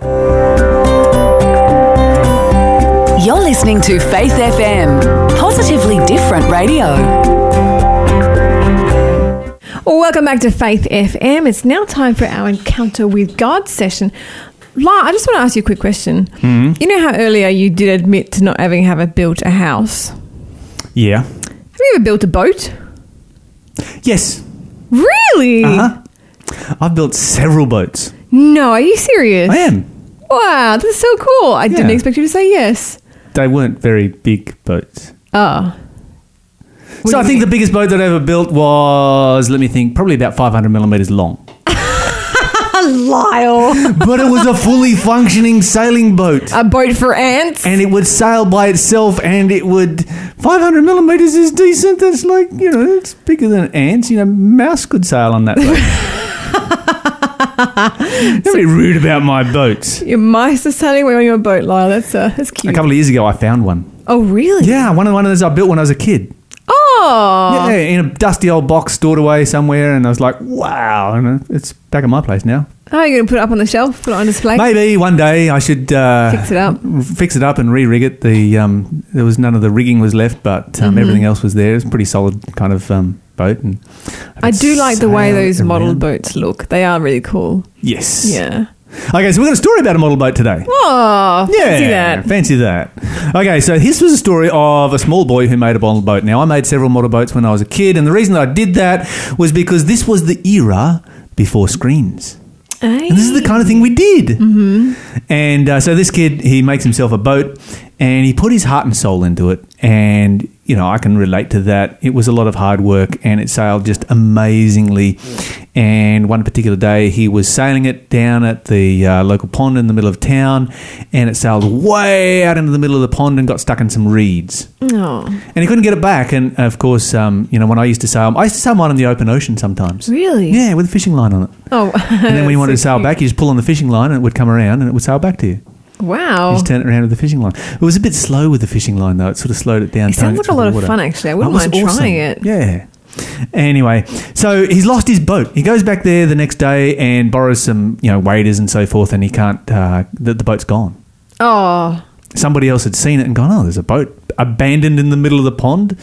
You're listening to Faith FM, positively different radio. Welcome back to Faith FM. It's now time for our encounter with God session. La, I just want to ask you a quick question. Mm-hmm. You know how earlier you did admit to not having ever built a house? Yeah. Have you ever built a boat? Yes. Really? Uh-huh. I've built several boats. No, are you serious? I am. Wow, that's so cool. I didn't Yeah. expect you to say yes. They weren't very big boats. Oh. What so I you think the biggest boat that I ever built was, let me think, probably about 500 millimeters long. Lyle. but it was a fully functioning sailing boat. a boat for ants? and it would sail by itself and it would 500 millimeters is decent that's like you know it's bigger than ants you know mouse could sail on that boat don't be rude about my boats Your mice are away on your boat, Lyle. That's, uh, that's cute. a couple of years ago i found one oh, really? yeah one of one of those i built when i was a kid Oh. yeah, in a dusty old box stored away somewhere and i was like wow and it's back at my place now Oh, you're going to put it up on the shelf, put it on display? maybe one day i should uh, Fix it up. fix it up and re-rig it. The um, there was none of the rigging was left, but Mm-hmm. um, everything else was there. It's a pretty solid kind of um, boat, and I do like the way those model boats look. They are really cool. Yes. Yeah. Okay, so we've got a story about a model boat today. Oh, Yeah, fancy that. fancy that. Okay, so this was a story of a small boy who made a model boat. Now, I made several model boats when I was a kid, and the reason that I did that was because this was the era before screens. And this is the kind of thing we did. Mm-hmm. And uh, so this kid, he makes himself a boat and he put his heart and soul into it. And, you know, I can relate to that. It was a lot of hard work and it sailed just amazingly. And one particular day, he was sailing it down at the uh, local pond in the middle of town and it sailed way out into the middle of the pond and got stuck in some reeds. Oh, And he couldn't get it back. And of course, um, you know, when I used to sail, I used to sail mine in the open ocean sometimes. really? Yeah, with a fishing line on it. Oh, And then when you wanted to sail back, you just pull on the fishing line and it would come around and it would sail back to you. Wow. just turn it around with the fishing line. It was a bit slow with the fishing line though. It sort of slowed it down. It sounds like a lot of water. fun, actually. I wouldn't mind awesome. trying it. Yeah. Anyway, so he's lost his boat. He goes back there the next day and borrows some, you know, waders and so forth, and he can't. Uh, the, the boat's gone. Oh, Somebody else had seen it and gone, "Oh, there's a boat abandoned in the middle of the pond,"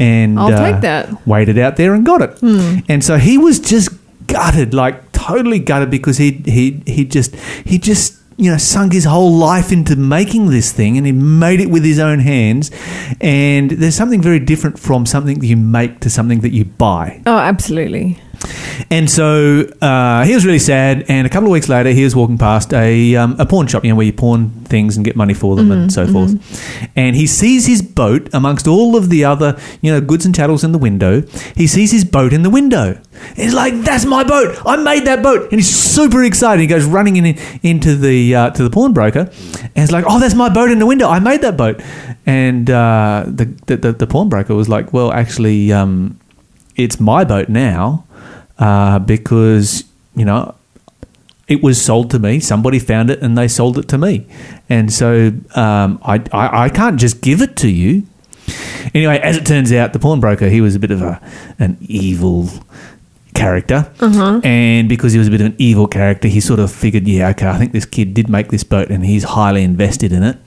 and I'll uh, take that. Waded out there and got it. Hmm. And so he was just gutted, like totally gutted, because he he he just he just you know sunk his whole life into making this thing, and he made it with his own hands. And there's something very different from something that you make to something that you buy. oh, absolutely. And so uh, he was really sad. And a couple of weeks later, he was walking past a, um, a pawn shop, you know, where you pawn things and get money for them and so forth. And he sees his boat amongst all of the other, you know, goods and chattels in the window. He sees his boat in the window. He's like, "That's my boat! I made that boat!" And he's super excited. He goes running in into the uh, to the pawnbroker, and he's like, "Oh, that's my boat in the window! I made that boat!" And uh, the, the the the pawnbroker was like, "Well, actually, um, it's my boat now." Uh, because you know it was sold to me. Somebody found it and they sold it to me, and so um, I, I I can't just give it to you. Anyway, as it turns out, the pawnbroker he was a bit of a an evil character, and because he was a bit of an evil character, he sort of figured, yeah, okay, I think this kid did make this boat, and he's highly invested in it.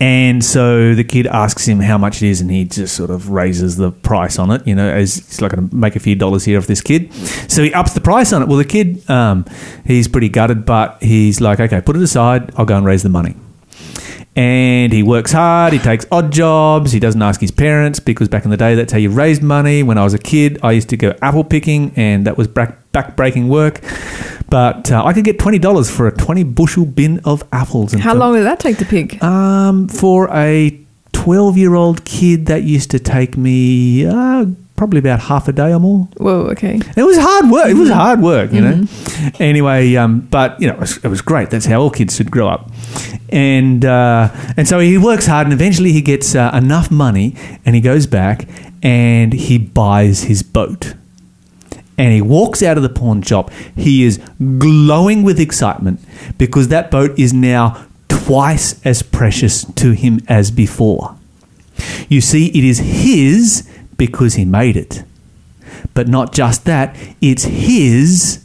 And so the kid asks him how much it is, and he just sort of raises the price on it. You know, as he's like going to make a few dollars here off this kid. So he ups the price on it. Well, the kid, um, he's pretty gutted, but he's like, okay, put it aside. I'll go and raise the money. And he works hard. He takes odd jobs. He doesn't ask his parents because back in the day, that's how you raised money. When I was a kid, I used to go apple picking, and that was back back-breaking work. But uh, I could get twenty dollars for a twenty bushel bin of apples. And How for- long did that take to pick? um, for a 12 year old kid, that used to take me uh, probably about half a day or more. Whoa, okay. It was hard work. It was hard work, you know. Anyway, um, but you know, it was, it was great. That's how all kids should grow up. And uh, and so he works hard, and eventually he gets uh, enough money, and he goes back and he buys his boat. And he walks out of the pawn shop. He is glowing with excitement because that boat is now twice as precious to him as before. You see, it is his because he made it. But not just that, it's his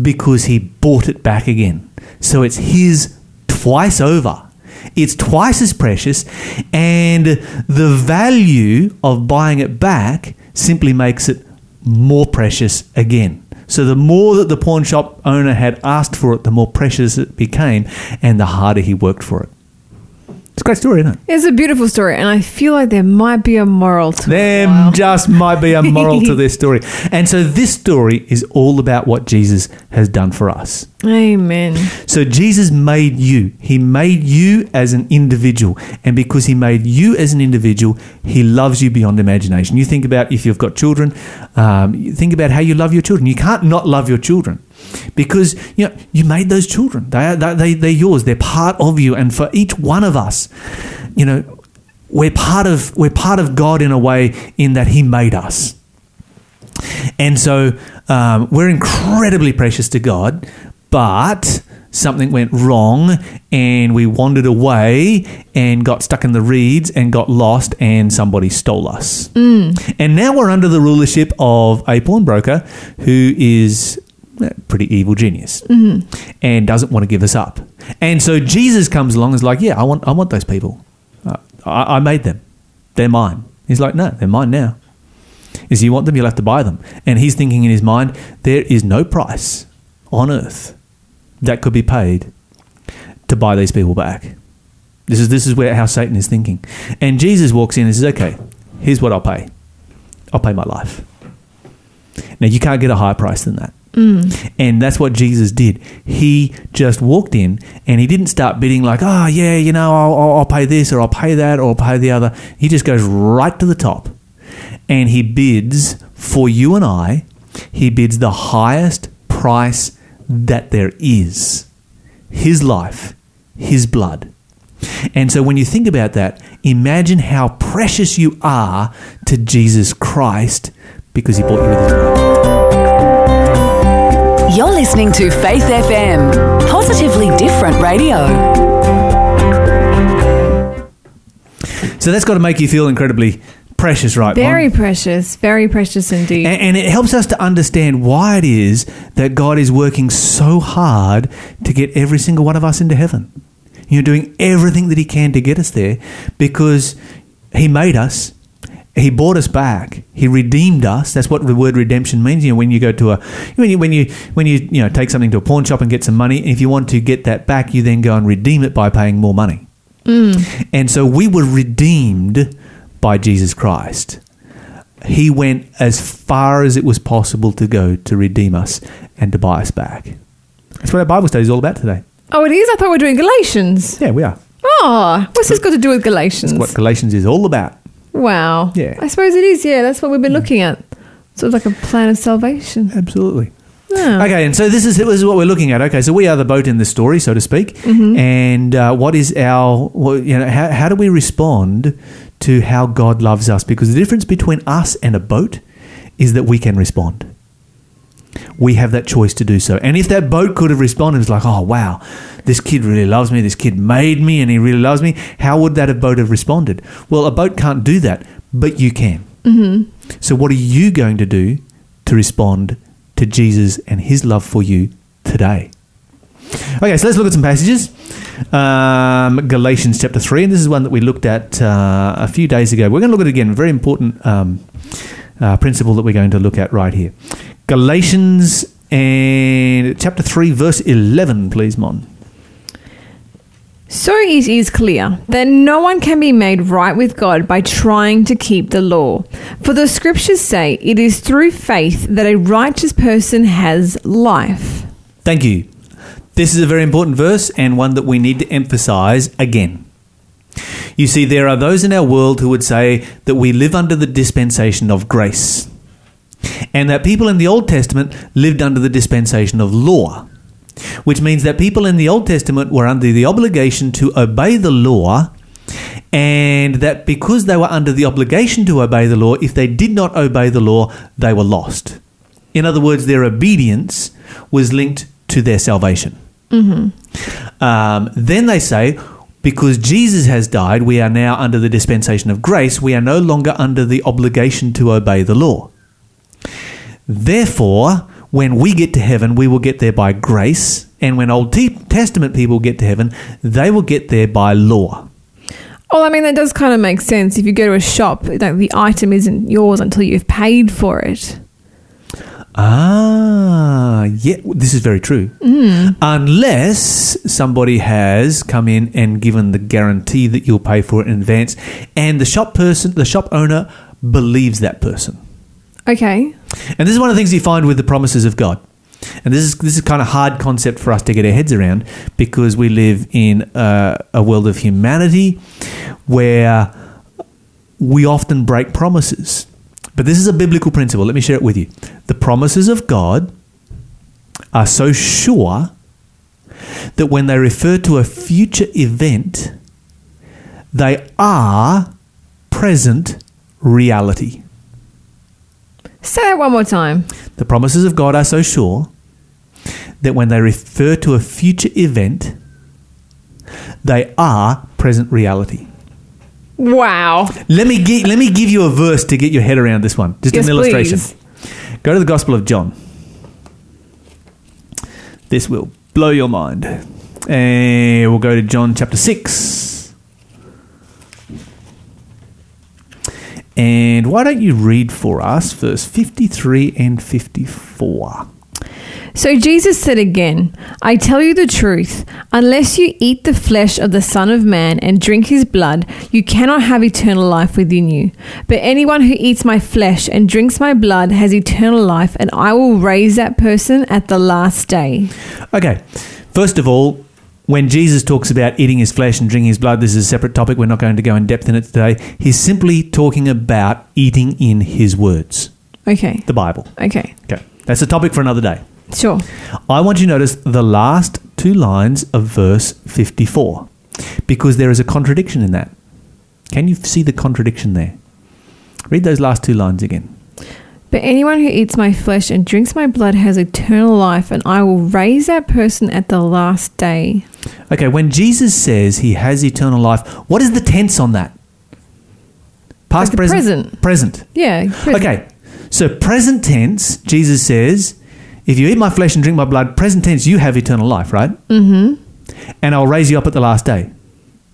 because he bought it back again. So it's his twice over. It's twice as precious, and the value of buying it back simply makes it more precious again. So the more that the pawn shop owner had asked for it, the more precious it became, and the harder he worked for it. It's a great story, isn't it? It's a beautiful story, and I feel like there might be a moral to it. There just might be a moral to this story. And so this story is all about what Jesus has done for us. Amen. So Jesus made you. He made you as an individual. And because he made you as an individual, he loves you beyond imagination. You think about if you've got children, um, think about how you love your children. You can't not love your children because you know you made those children. They are, they, they, they're yours. They're part of you. And for each one of us, you know, we're part of we're part of God in a way in that He made us. And so um, we're incredibly precious to God, but something went wrong and we wandered away and got stuck in the reeds and got lost and somebody stole us. And now we're under the rulership of a pawnbroker who is pretty evil genius and doesn't want to give us up. And so Jesus comes along and is like, Yeah, I want, I want those people. Uh, I, I made them. They're mine. He's like, No, they're mine now is you want them, you'll have to buy them. And he's thinking in his mind, there is no price on earth that could be paid to buy these people back. This is this is where how Satan is thinking. And Jesus walks in and says, Okay, here's what I'll pay. I'll pay my life. Now you can't get a higher price than that. Mm. And that's what Jesus did. He just walked in and he didn't start bidding like, oh, yeah, you know, I'll, I'll, I'll pay this or I'll pay that or I'll pay the other. He just goes right to the top and he bids for you and I, he bids the highest price that there is his life, his blood. And so when you think about that, imagine how precious you are to Jesus Christ because he bought you with his blood. You're listening to Faith FM, positively different radio. So that's got to make you feel incredibly precious, right? Mon? Very precious. Very precious indeed. And, and it helps us to understand why it is that God is working so hard to get every single one of us into heaven. You know, doing everything that He can to get us there because He made us. He bought us back. He redeemed us. That's what the word redemption means. You know, when you go to a when you when you when you you know take something to a pawn shop and get some money, and if you want to get that back, you then go and redeem it by paying more money. Mm. And so we were redeemed by Jesus Christ. He went as far as it was possible to go to redeem us and to buy us back. That's what our Bible study is all about today. oh, it is? I thought we were doing Galatians. Yeah, we are. Oh, what's this got to do with Galatians? That's what Galatians is all about. Wow. Yeah. I suppose it is. Yeah, that's what we've been looking at. Sort of like a plan of salvation. Absolutely. Yeah. Okay, and so this is this is what we're looking at. Okay, so we are the boat in the story, so to speak. And uh, what is our, well, you know, how, how do we respond to how God loves us? Because the difference between us and a boat is that we can respond. We have that choice to do so. And if that boat could have responded, it's like, oh, wow, this kid really loves me. This kid made me and he really loves me. How would that boat have responded? Well, a boat can't do that, but you can. So, what are you going to do to respond to Jesus and his love for you today? Okay, so let's look at some passages. Um, Galatians chapter 3, and this is one that we looked at uh, a few days ago. We're going to look at it again, a very important um, uh, principle that we're going to look at right here. Galatians and chapter 3, verse 11, please, Mon. So it is clear that no one can be made right with God by trying to keep the law. For the scriptures say it is through faith that a righteous person has life. Thank you. This is a very important verse and one that we need to emphasize again. You see, there are those in our world who would say that we live under the dispensation of grace, and that people in the Old Testament lived under the dispensation of law, which means that people in the Old Testament were under the obligation to obey the law, and that because they were under the obligation to obey the law, if they did not obey the law, they were lost. In other words, their obedience was linked to their salvation. Um, then they say, because Jesus has died, we are now under the dispensation of grace. We are no longer under the obligation to obey the law. Therefore, when we get to heaven, we will get there by grace. And when Old Testament people get to heaven, they will get there by law. Well, I mean, that does kind of make sense. If you go to a shop, like, the item isn't yours until you've paid for it. Ah, yeah, this is very true. Unless somebody has come in and given the guarantee that you'll pay for it in advance, and the shop person, the shop owner, believes that person. Okay. And this is one of the things you find with the promises of God. And this is this is kind of hard concept for us to get our heads around because we live in a, a world of humanity where we often break promises. But this is a biblical principle. Let me share it with you. The promises of God are so sure that when they refer to a future event, they are present reality. Say that one more time. The promises of God are so sure that when they refer to a future event, they are present reality. Wow. Let me gi- let me give you a verse to get your head around this one. Just Yes, an illustration. please. Go to the Gospel of John. This will blow your mind. And we'll go to John chapter 6. And why don't you read for us verse 53 and 54? So Jesus said again, I tell you the truth, unless you eat the flesh of the Son of Man and drink his blood, you cannot have eternal life within you. But anyone who eats my flesh and drinks my blood has eternal life, and I will raise that person at the last day. Okay, first of all, when Jesus talks about eating his flesh and drinking his blood, this is a separate topic. We're not going to go in depth in it today. He's simply talking about eating in his words, Okay. the Bible. Okay. Okay, that's a topic for another day. Sure. I want you to notice the last two lines of verse 54 because there is a contradiction in that. Can you see the contradiction there? Read those last two lines again. But anyone who eats my flesh and drinks my blood has eternal life, and I will raise that person at the last day. Okay, when Jesus says he has eternal life, what is the tense on that? Past, Like the present. Present. Yeah. present. Okay, so present tense, Jesus says, if you eat my flesh and drink my blood, present tense, you have eternal life, right? Mm-hmm. And I'll raise you up at the last day.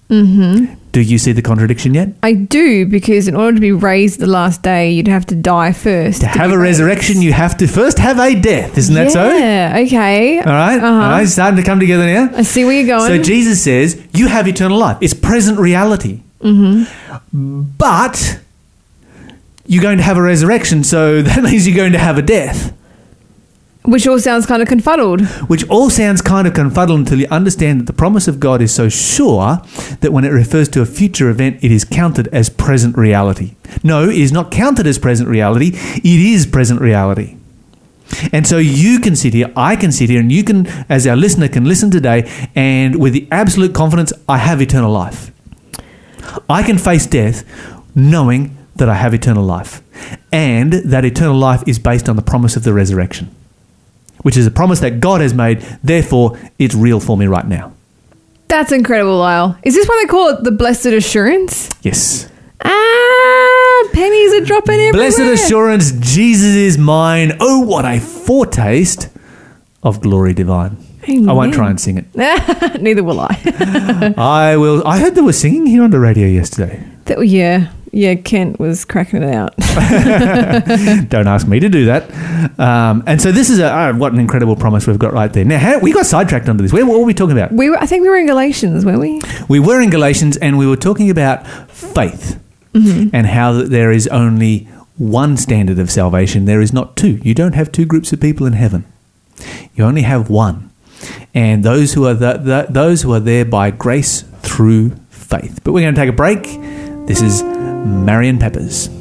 Mm-hmm. Do you see the contradiction yet? I do, because in order to be raised the last day, you'd have to die first. To have a raised. resurrection, you have to first have a death. Isn't that so? Yeah, okay. All right? Uh-huh. All right, starting to come together now. I see where you're going. So Jesus says, you have eternal life. It's present reality. Mm-hmm. But you're going to have a resurrection, so that means you're going to have a death. Which all sounds kind of confuddled. Which all sounds kind of confuddled until you understand that the promise of God is so sure that when it refers to a future event, it is counted as present reality. No, it is not counted as present reality, it is present reality. And so you can sit here, I can sit here, and you can, as our listener, can listen today, and with the absolute confidence, I have eternal life. I can face death knowing that I have eternal life. And that eternal life is based on the promise of the resurrection, which is a promise that God has made. Therefore, it's real for me right now. That's incredible, Lyle. Is this why they call it the blessed assurance? Yes. Ah, pennies are dropping everywhere. Blessed assurance, Jesus is mine. Oh, what a foretaste of glory divine. I won't try and sing it. Neither will I. I will. I heard they were singing here on the radio yesterday. That- yeah, yeah. Kent was cracking it out. Don't ask me to do that. Um, and so this is a oh, what an incredible promise we've got right there. Now, how, we got sidetracked under this. Where, what were we talking about? we were, I think we were in Galatians, weren't we? We were in Galatians and we were talking about faith and how there is only one standard of salvation. There is not two. You don't have two groups of people in heaven. You only have one. And those who are the, the, those who are there by grace through faith. But we're going to take a break. This is Marion Peppers.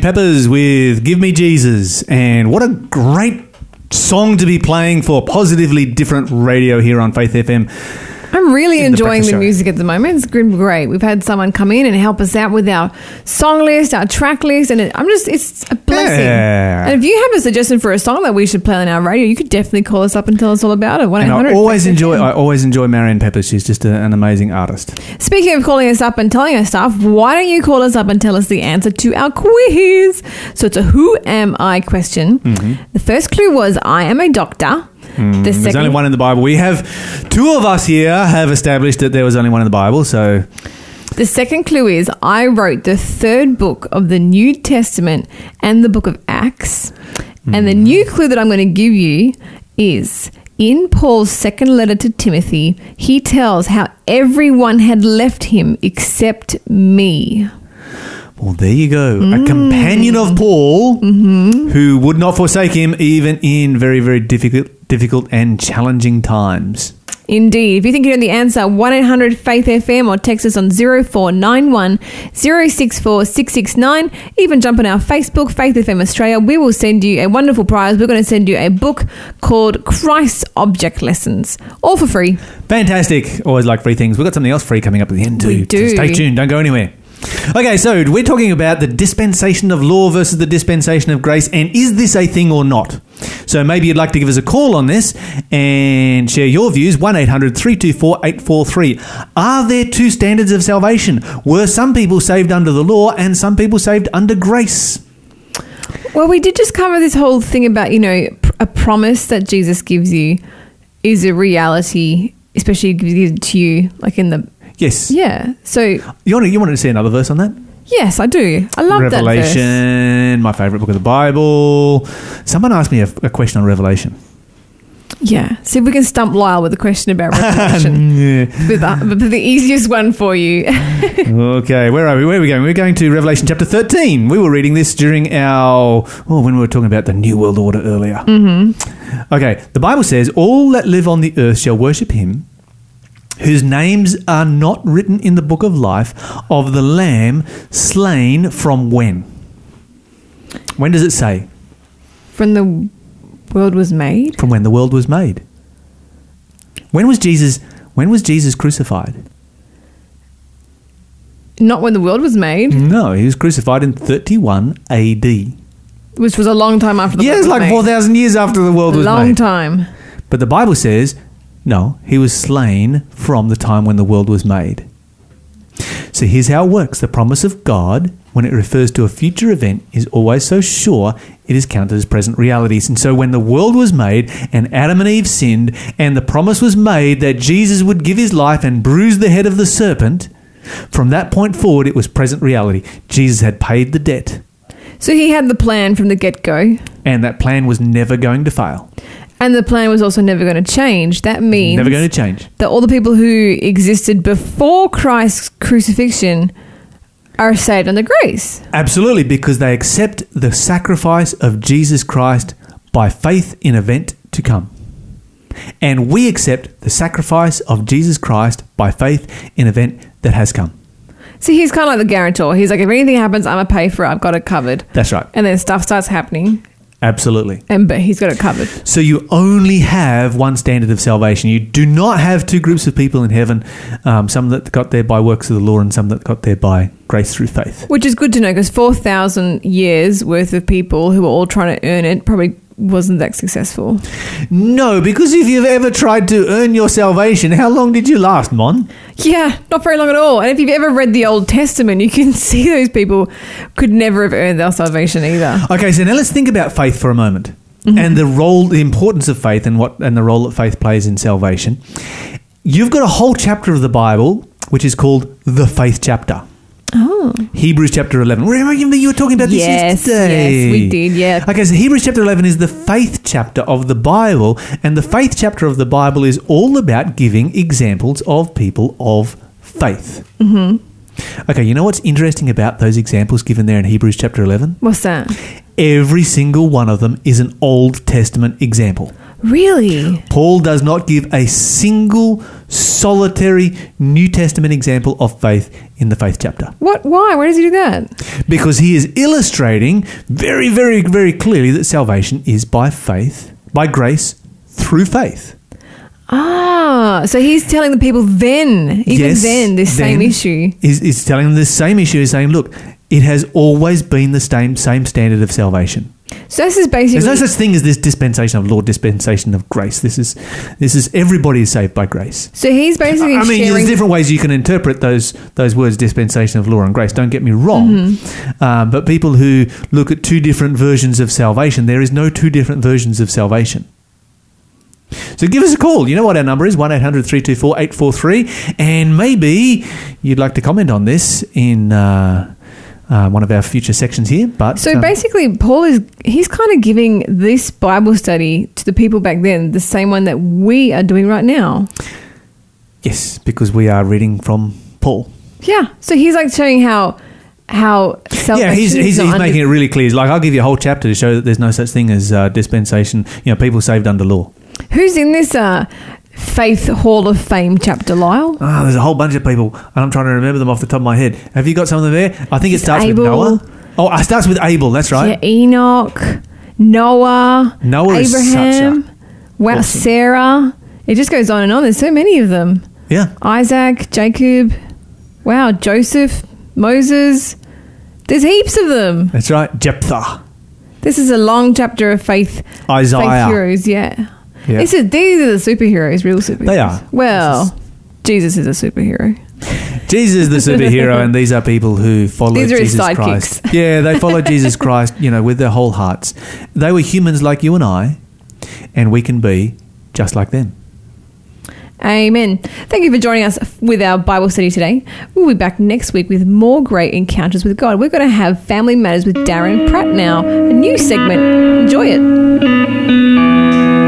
Peppers with Give Me Jesus. And what a great song to be playing for positively different radio here on Faith FM. In the enjoying the music at the moment. It's been great. We've had someone come in and help us out with our song list, our track list, and it, I'm just, it's a blessing. Yeah. And if you have a suggestion for a song that we should play on our radio, you could definitely call us up and tell us all about it. 1 And 800 I always enjoy. I always enjoy Marion Peppers. She's just a, an amazing artist. Speaking of calling us up and telling us stuff, why don't you call us up and tell us the answer to our quiz? So it's a who am I question. Mm-hmm. The first clue was I am a doctor. The Mm-hmm. There's only one in the Bible. We have two of us here have established that there was only one in the Bible. So The second clue is I wrote the third book of the New Testament and the book of Acts. And the new clue that I'm going to give you is in Paul's second letter to Timothy, he tells how everyone had left him except me. Well, there you go. A mm, companion of Paul mm-hmm. who would not forsake him even in very, very difficult, difficult and challenging times. Indeed. If you think you know the answer, 1 800 Faith FM or text us on 0491 064 669. Even jump on our Facebook, Faith FM Australia. We will send you a wonderful prize. We're going to send you a book called Christ's Object Lessons, all for free. Fantastic. Always like free things. We've got something else free coming up at the end too. We do. So stay tuned. Don't go anywhere. Okay, so we're talking about the dispensation of law versus the dispensation of grace, and is this a thing or not? So maybe you'd like to give us a call on this and share your views. 1 800 324 843. Are there two standards of salvation? Were some people saved under the law and some people saved under grace? Well, we did just cover this whole thing about, you know, a promise that Jesus gives you is a reality, especially gives it to you, like in the Yes. Yeah. So You want to, you wanted to see another verse on that? yes, I do. I love that verse. Revelation, my favorite book of the Bible. Someone asked me a, a question on Revelation. Yeah. See if we can stump Lyle with a question about Revelation. Yeah. with, the, with the easiest one for you. Okay, where are we? Where are we going? We're going to Revelation chapter 13. We were reading this during our, oh, when we were talking about the New World Order earlier. Mm-hmm. Okay, the Bible says, All that live on the earth shall worship him, whose names are not written in the book of life of the Lamb slain from when? When does it say? From the world was made. From when the world was made. When was Jesus, when was Jesus crucified? Not when the world was made, No, he was crucified in 31 AD. which was a long time after the Yeah, world it's was like made. 4,000 years after the world A was long made. Long time. But the Bible says, no, he was slain from the time when the world was made. So here's how it works the promise of God, when it refers to a future event, is always so sure it is counted as present realities. And so when the world was made and Adam and Eve sinned, and the promise was made that Jesus would give his life and bruise the head of the serpent, from that point forward, it was present reality. Jesus had paid the debt, So he had the plan from the get go, and that plan was never going to fail, and the plan was also never going to change. That means never going to change. that all the people who existed before Christ's crucifixion are saved under grace. Absolutely, because they accept the sacrifice of Jesus Christ by faith in event to come. And we accept the sacrifice of Jesus Christ by faith in event that has come. See, he's kind of like the guarantor. He's like, if anything happens, I'm gonna pay for it. I've got it covered. That's right. And then stuff starts happening, Absolutely. and but he's got it covered. So you only have one standard of salvation. You do not have two groups of people in heaven, um, some that got there by works of the law and some that got there by grace through faith. Which is good to know because 4,000 years worth of people who were all trying to earn it probably wasn't that successful. No, because if you've ever tried to earn your salvation, how long did you last, Mon? Yeah, not very long at all. And if you've ever read the Old Testament, you can see those people could never have earned their salvation either. Okay, so now let's think about faith for a moment Mm-hmm. and the role, the importance of faith, and what and the role that faith plays in salvation. You've got a whole chapter of the Bible which is called the faith chapter. Oh. Hebrews chapter 11. Remember you were talking about this Yes, yesterday? yes, we did, yeah. Okay, so Hebrews chapter 11 is the faith chapter of the Bible, and the faith chapter of the Bible is all about giving examples of people of faith. Mm-hmm. Okay, you know what's interesting about those examples given there in Hebrews chapter 11? What's that? Every single one of them is an Old Testament example. Really? Paul does not give a single solitary New Testament example of faith in the faith chapter What? Why? Why does he do that? because he is illustrating very, very, very clearly that salvation is by faith, by grace, through faith. Ah, so he's telling the people then, even Yes, then, this same issue. Is, is telling them the same issue, is saying, look, it has always been the same, same standard of salvation. So this is basically There's no such thing as this dispensation of law, dispensation of grace. This is, this is everybody is saved by grace. so he's basically I mean, there's different ways you can interpret those those words, dispensation of law and grace. Don't get me wrong, Mm-hmm. um, but people who look at two different versions of salvation, there is no two different versions of salvation. So give us a call. You know what our number is 1 800 324 843. And maybe you'd like to comment on this in uh, uh, one of our future sections here. But so um, basically, Paul is he's kind of giving this Bible study to the people back then, the same one that we are doing right now. yes, because we are reading from Paul. Yeah. So he's like showing how how Yeah, he's, he's, he's under- making it really clear. He's like, I'll give you a whole chapter to show that there's no such thing as uh, dispensation, you know, people saved under law. Who's in this uh, Faith Hall of Fame chapter, Lyle? Ah, there's a whole bunch of people, and I'm trying to remember them off the top of my head. Have you got some of them there? I think it starts Abel. with Noah. Oh, it starts with Abel, that's right. Yeah, Enoch, Noah, Noah Abraham, wow, awesome- Sarah. It just goes on and on. There's so many of them. Yeah. Isaac, Jacob, wow, Joseph, Moses. There's heaps of them. That's right. Jephthah. This is a long chapter of faith. Isaiah. Faith heroes, yeah. Yeah. Is, these are the superheroes, real superheroes. They are. Well, This Jesus is a superhero. Jesus is the superhero, and these are people who follow These are Jesus. Christ. Yeah, they follow Jesus Christ, you know, with their whole hearts. They were humans like you and I, and we can be just like them. Amen. Thank you for joining us with our Bible study today. We'll be back next week with more great encounters with God. We're going to have Family Matters with Darren Pratt now, a new segment. Enjoy it.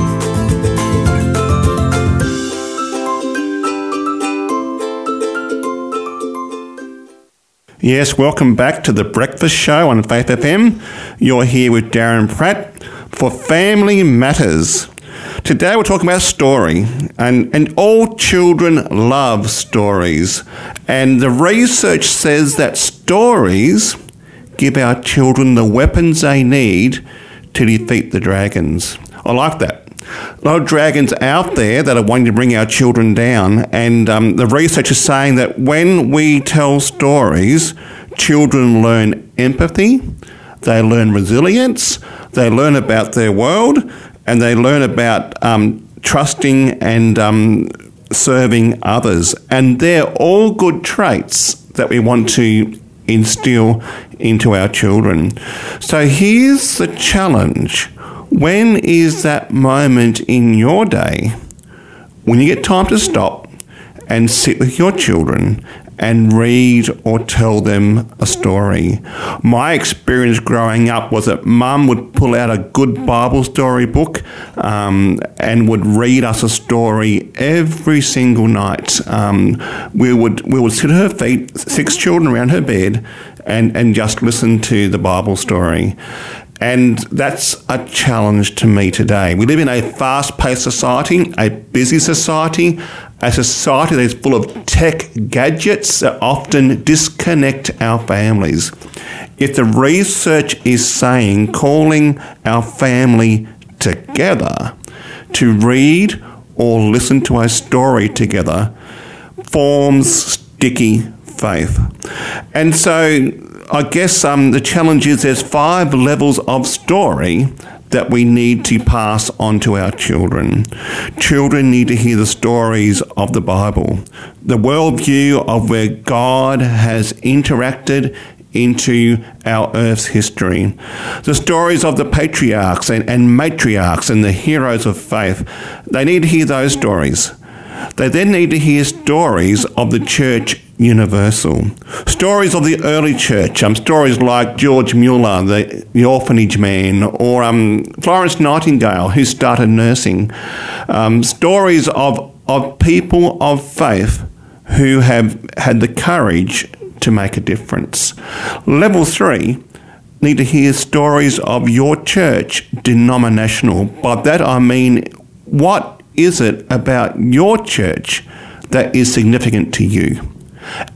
Yes, welcome back to the Breakfast Show on Faith FM. You're here with Darren Pratt for Family Matters. Today we're talking about story, and, and all children love stories. And the research says that stories give our children the weapons they need to defeat the dragons. I like that. A lot of dragons out there that are wanting to bring our children down, and um, the research is saying that when we tell stories, children learn empathy, they learn resilience, they learn about their world, and they learn about um, trusting and um, serving others. And they're all good traits that we want to instill into our children. So here's the challenge. When is that moment in your day when you get time to stop and sit with your children and read or tell them a story? My experience growing up was that mum would pull out a good Bible story book um, and would read us a story every single night. Um, we would we would sit at her feet, six children around her bed, and, and just listen to the Bible story. And that's a challenge to me today. We live in a fast paced society, a busy society, a society that is full of tech gadgets that often disconnect our families. If the research is saying calling our family together to read or listen to a story together forms sticky faith. And so I guess um, the challenge is there's five levels of story that we need to pass on to our children. Children need to hear the stories of the Bible, the worldview of where God has interacted into our Earth's history. The stories of the patriarchs and, and matriarchs and the heroes of faith, they need to hear those stories. They then need to hear stories of the church universal. Stories of the early church, um, stories like George Mueller, the, the orphanage man, or um, Florence Nightingale, who started nursing. Um, stories of, of people of faith who have had the courage to make a difference. Level three, need to hear stories of your church denominational. By that I mean, what is it about your church that is significant to you?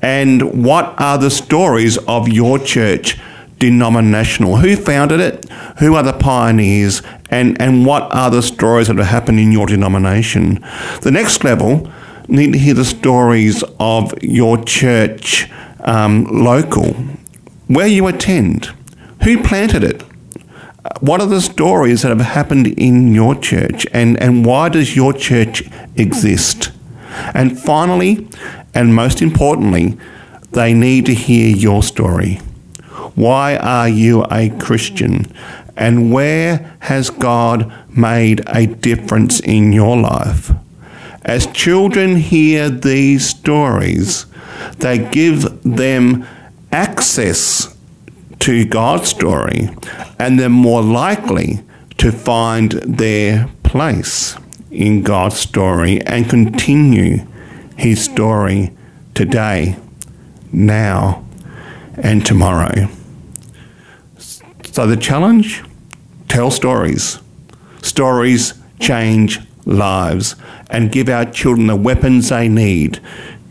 And what are the stories of your church denominational? Who founded it? Who are the pioneers? And, and what are the stories that have happened in your denomination? The next level, need to hear the stories of your church um, local, where you attend, who planted it, what are the stories that have happened in your church and, and why does your church exist? And finally, and most importantly, they need to hear your story. Why are you a Christian? And where has God made a difference in your life? As children hear these stories, they give them access to God's story and they're more likely to find their place in God's story and continue His story today, now, and tomorrow. So the challenge tell stories. Stories change lives and give our children the weapons they need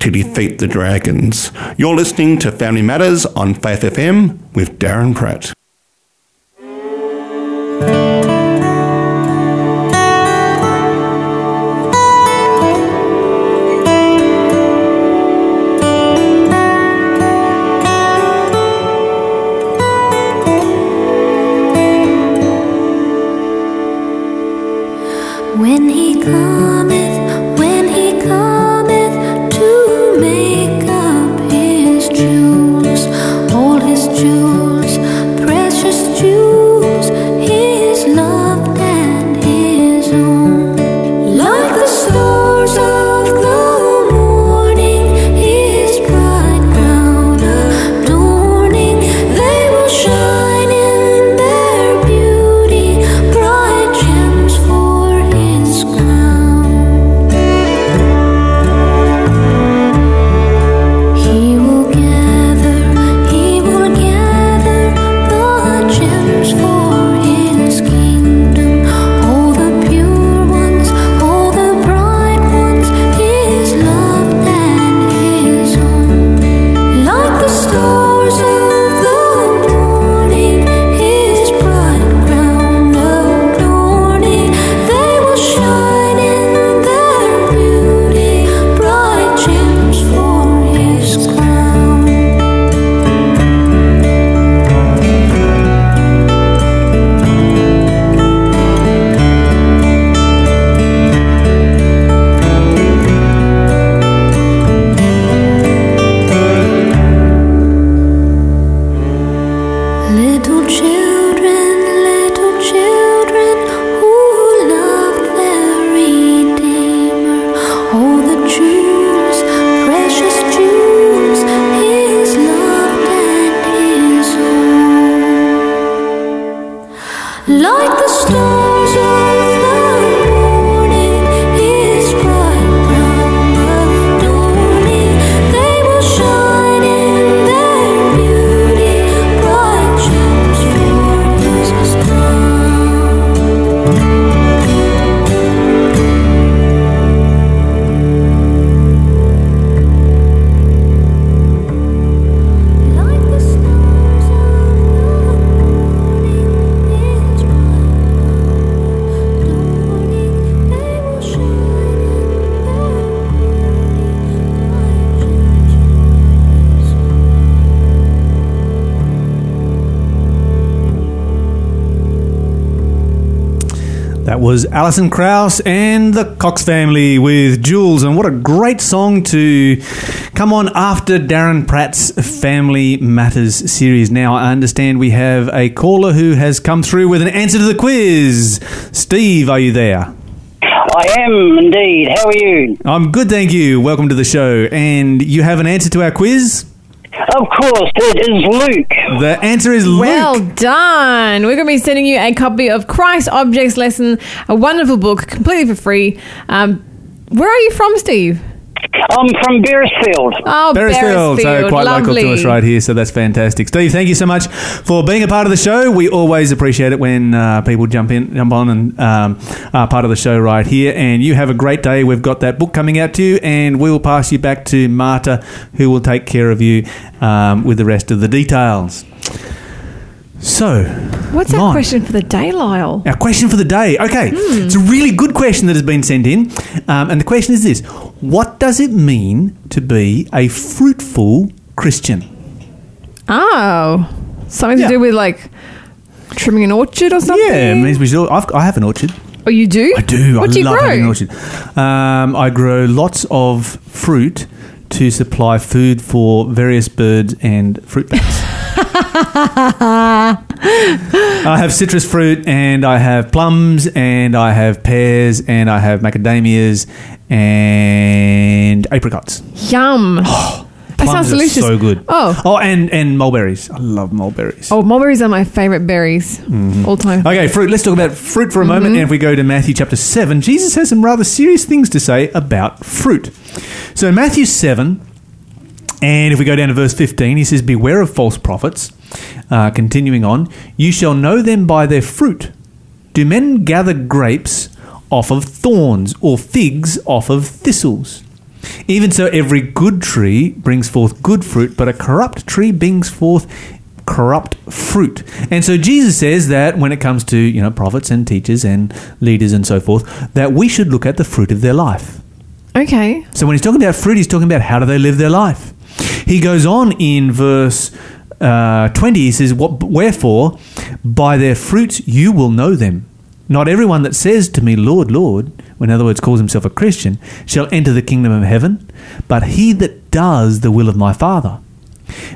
to defeat the dragons. You're listening to Family Matters on Faith FM with Darren Pratt. Alison Krauss and the Cox family with Jules. And what a great song to come on after Darren Pratt's Family Matters series. Now, I understand we have a caller who has come through with an answer to the quiz. Steve, are you there? I am indeed. How are you? I'm good, thank you. Welcome to the show. And you have an answer to our quiz? Of course, it is Luke. The answer is Luke. Well done. We're going to be sending you a copy of Christ's Object Lessons, a wonderful book, completely for free. Um, where are you from, Steve? I'm from Beresfield. Oh, Beresfield, so quite local to us right here, so that's fantastic. Steve, thank you so much for being a part of the show. We always appreciate it when uh, people jump in, jump on, and um, are part of the show right here. And you have a great day. We've got that book coming out to you, and we will pass you back to Marta, who will take care of you um, with the rest of the details. So, What's our Mine. question for the day, Lyle? Our question for the day. Okay, it's a really good question that has been sent in. Um, and the question is this What does it mean to be a fruitful Christian? Oh, something Yeah. to do with like trimming an orchard or something? Yeah, it means we. I've, I have an orchard. Oh, you do? I do. What I do you love grow? having an orchard. Um, I grow lots of fruit to supply food for various birds and fruit bats. I have citrus fruit and I have plums and I have pears and I have macadamias and apricots. Yum. that sounds delicious. so good. Oh. Oh, and, and mulberries. I love mulberries. Oh, mulberries are my favorite berries all time. Okay, fruit. Let's talk about fruit for a moment. Mhm. And if we go to Matthew chapter 7, Jesus has some rather serious things to say about fruit. So, Matthew 7, and if we go down to verse 15, he says, Beware of false prophets. Uh, continuing on, you shall know them by their fruit. Do men gather grapes off of thorns or figs off of thistles? Even so, every good tree brings forth good fruit, but a corrupt tree brings forth corrupt fruit. And so Jesus says that when it comes to, you know, prophets and teachers and leaders and so forth, that we should look at the fruit of their life. Okay. So when he's talking about fruit, he's talking about how do they live their life. He goes on in verse uh, 20, he says, "What? Wherefore, by their fruits you will know them. Not everyone that says to me, Lord, Lord, in other words, calls himself a Christian, shall enter the kingdom of heaven, but he that does the will of my Father.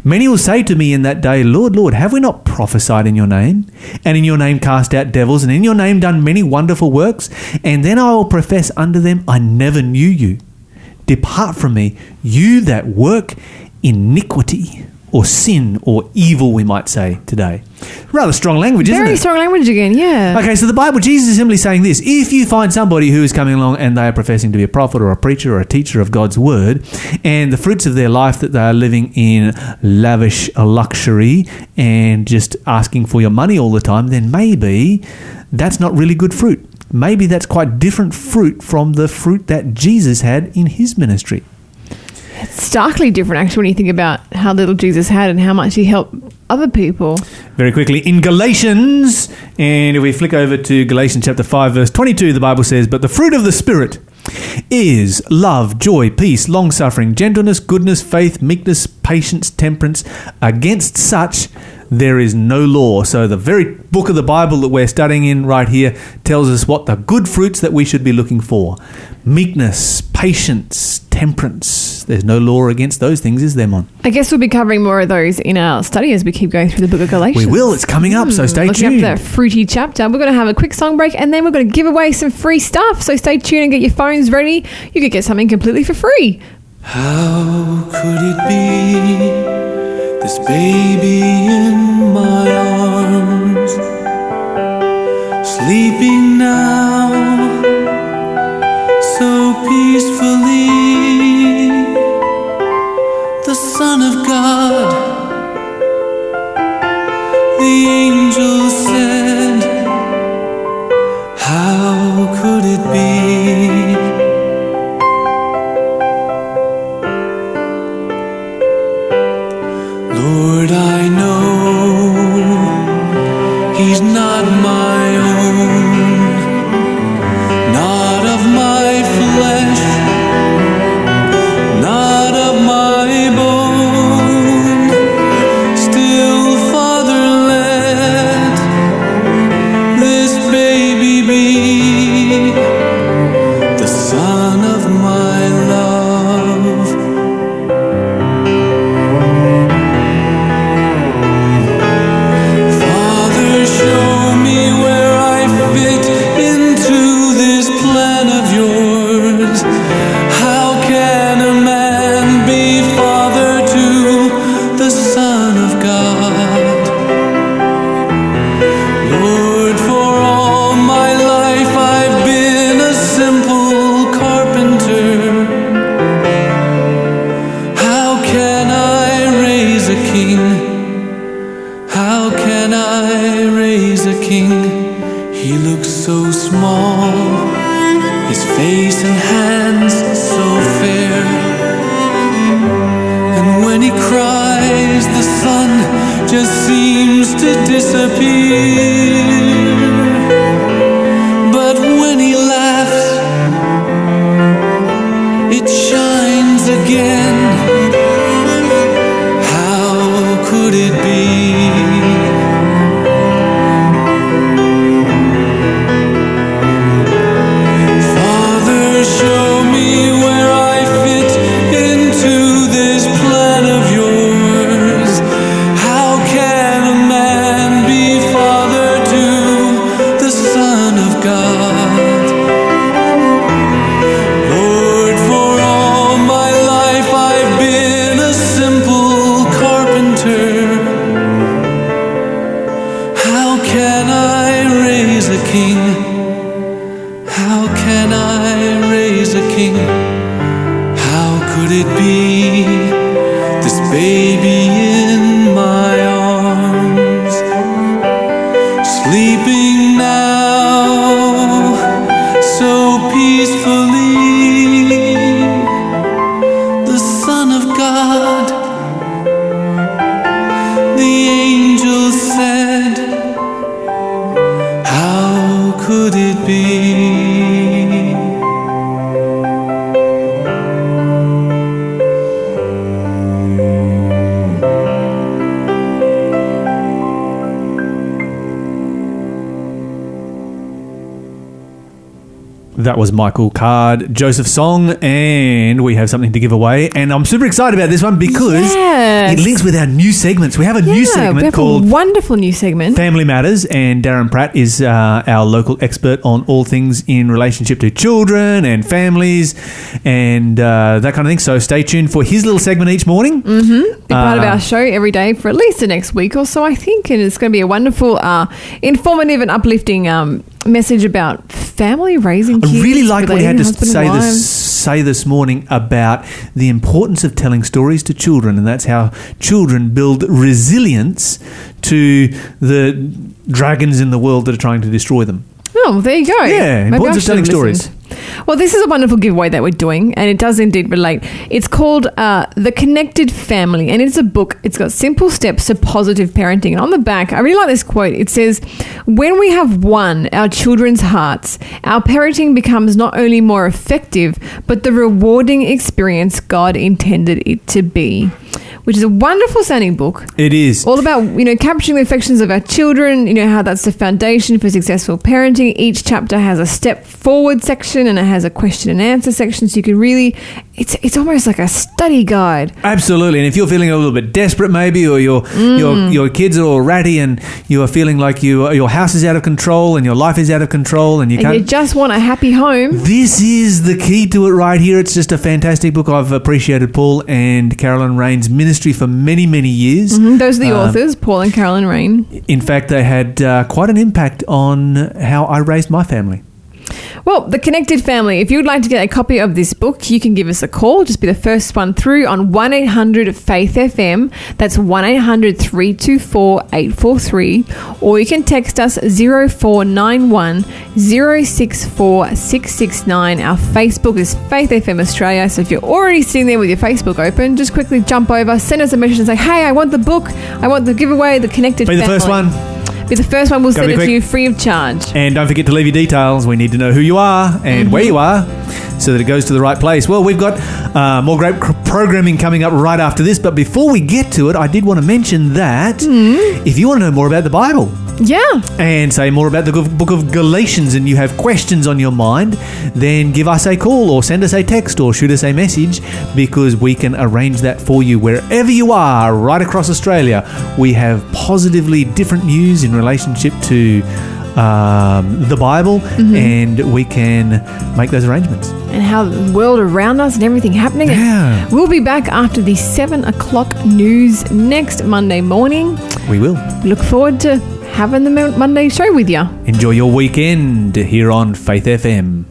Many will say to me in that day, Lord, Lord, have we not prophesied in your name, and in your name cast out devils, and in your name done many wonderful works? And then I will profess unto them, I never knew you. Depart from me, you that work iniquity, or sin, or evil, we might say today. Rather strong language, isn't it? Very it? strong language again, yeah. Okay, so the Bible, Jesus is simply saying this if you find somebody who is coming along and they are professing to be a prophet or a preacher or a teacher of God's word, and the fruits of their life that they are living in lavish luxury and just asking for your money all the time, then maybe that's not really good fruit. Maybe that's quite different fruit from the fruit that Jesus had in his ministry. It's starkly different, actually, when you think about how little Jesus had and how much he helped other people. Very quickly, in Galatians, and if we flick over to Galatians chapter 5, verse 22, the Bible says, But the fruit of the Spirit is love, joy, peace, long suffering, gentleness, goodness, faith, meekness, patience, temperance. Against such there is no law. So the very book of the Bible that we're studying in right here tells us what the good fruits that we should be looking for meekness, patience, temperance. There's no law against those things, is there, Mon? I guess we'll be covering more of those in our study as we keep going through the book of Galatians. We will. It's coming up, so stay looking tuned. up that fruity chapter. We're going to have a quick song break and then we're going to give away some free stuff. So stay tuned and get your phones ready. You could get something completely for free. How could it be this baby in my arms, sleeping now Michael Card, Joseph Song, and we have something to give away. And I'm super excited about this one because Yes. it links with our new segments. We have a new Yeah, we segment have called a wonderful new segment. Family Matters, and Darren Pratt is uh, our local expert on all things in relationship to children and families and uh, that kind of thing. So stay tuned for his little segment each morning. Mm-hmm. Be part of Uh, our show every day for at least the next week or so, I think. And it's going to be a wonderful, uh, informative, and uplifting um, message about family raising I really liked what he had to say this, say this morning about the importance of telling stories to children, and that's how children build resilience to the dragons in the world that are trying to destroy them. Oh, well, there you go. Yeah, Maybe importance of telling listened. Well, this is a wonderful giveaway that we're doing, and it does indeed relate. It's called uh, The Connected Family, and it's a book. It's got simple steps to positive parenting. And on the back, I really like this quote. It says, When we have won our children's hearts, our parenting becomes not only more effective, but the rewarding experience God intended it to be. Which is a wonderful sounding book It is. all about you know capturing the affections of our children you know how that's the foundation for successful parenting each chapter has a step forward section and it has a question and answer section so you can really it's it's almost like a study guide Absolutely, and if you're feeling a little bit desperate, maybe, or your your Mm. your kids are all ratty, and you are feeling like you your house is out of control, and your life is out of control, and you and can't. you just want a happy home This is the key to it right here. It's just a fantastic book. I've appreciated Paul and Carolyn Rain's ministry for many, many years. Mhm, those are the Um, authors paul and carolyn rain In fact, they had uh, quite an impact on how I raised my family. Well, The Connected Family, if you would like to get a copy of this book, you can give us a call. Just be the first one through on 1 800 Faith FM. That's 1 800 324 843. Or you can text us 0491 064 669. Our Facebook is Faith FM Australia. So if you're already sitting there with your Facebook open, just quickly jump over, send us a message and say, hey, I want the book. I want the giveaway, The Connected Be the Family. first one. Be the first one. We'll Gotta send be it quick. to you free of charge. And don't forget to leave your details. We need to know who you are and where mm-hmm. you are so that it goes to the right place. Well, we've got uh, more great cr- programming coming up right after this. But before we get to it, I did want to mention that if you want to know more about the Bible, Yeah. and say more about the book of Galatians and you have questions on your mind, then give us a call or send us a text or shoot us a message because we can arrange that for you wherever you are, right across Australia. We have positively different news in relationship to um, the Bible and we can make those arrangements. and how the world around us and everything happening. Yeah. We'll be back after the seven o'clock news next Monday morning. We will. Look forward to having the Monday show with you. Enjoy your weekend here on Faith FM.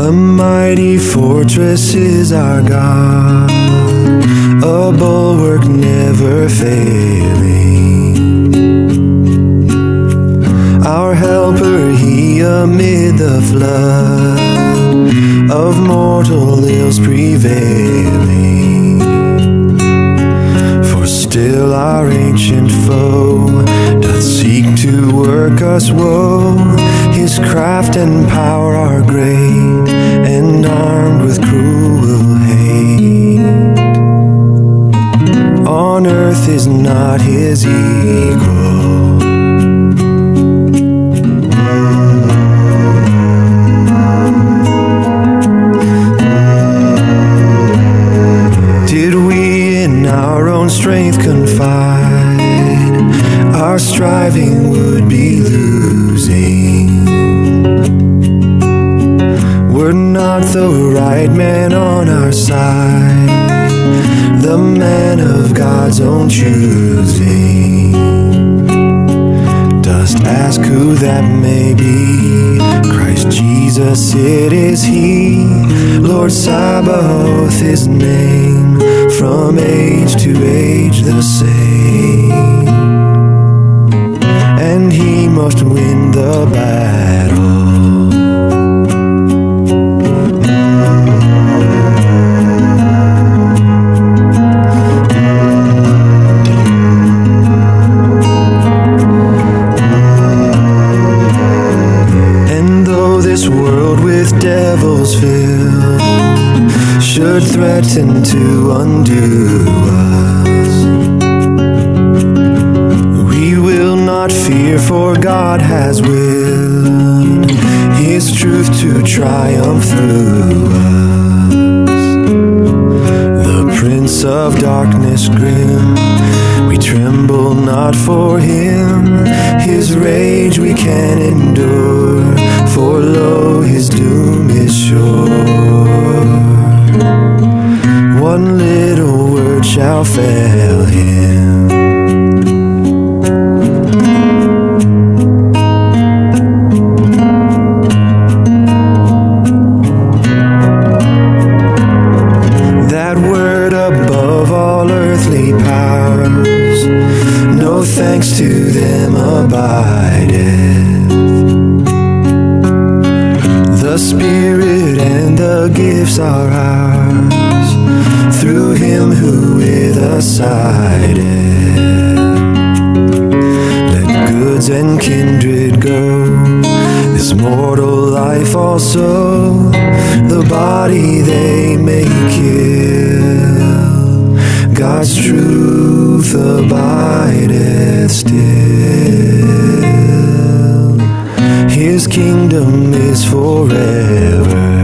A mighty fortress is our God, a bulwark never failing. Our helper, he amid the flood of mortal ills prevailing. For still our ancient foe doth seek to work us woe. His craft and power are great, and armed with cruel On earth is not his equal. Did we in our own strength confide, our striving would be losing. Were not the right man on our side, the man of God's own choosing. Dost ask who that may be? Christ Jesus, it is He. Lord Sabaoth, His name, from age to age the same. And He must win the battle. Devils filled should threaten to undo us, We will not fear, for God has willed His truth to triumph through us. The Prince of Darkness grim, we tremble not for him. His rage we can endure, for lo, his doom is sure. One little word shall fail him. That word above all earthly powers, no thanks to The Spirit and the gifts are ours through Him who with us sided. Let goods and kindred go, this mortal life also, the body they may kill. God's truth abideth still. His kingdom is forever.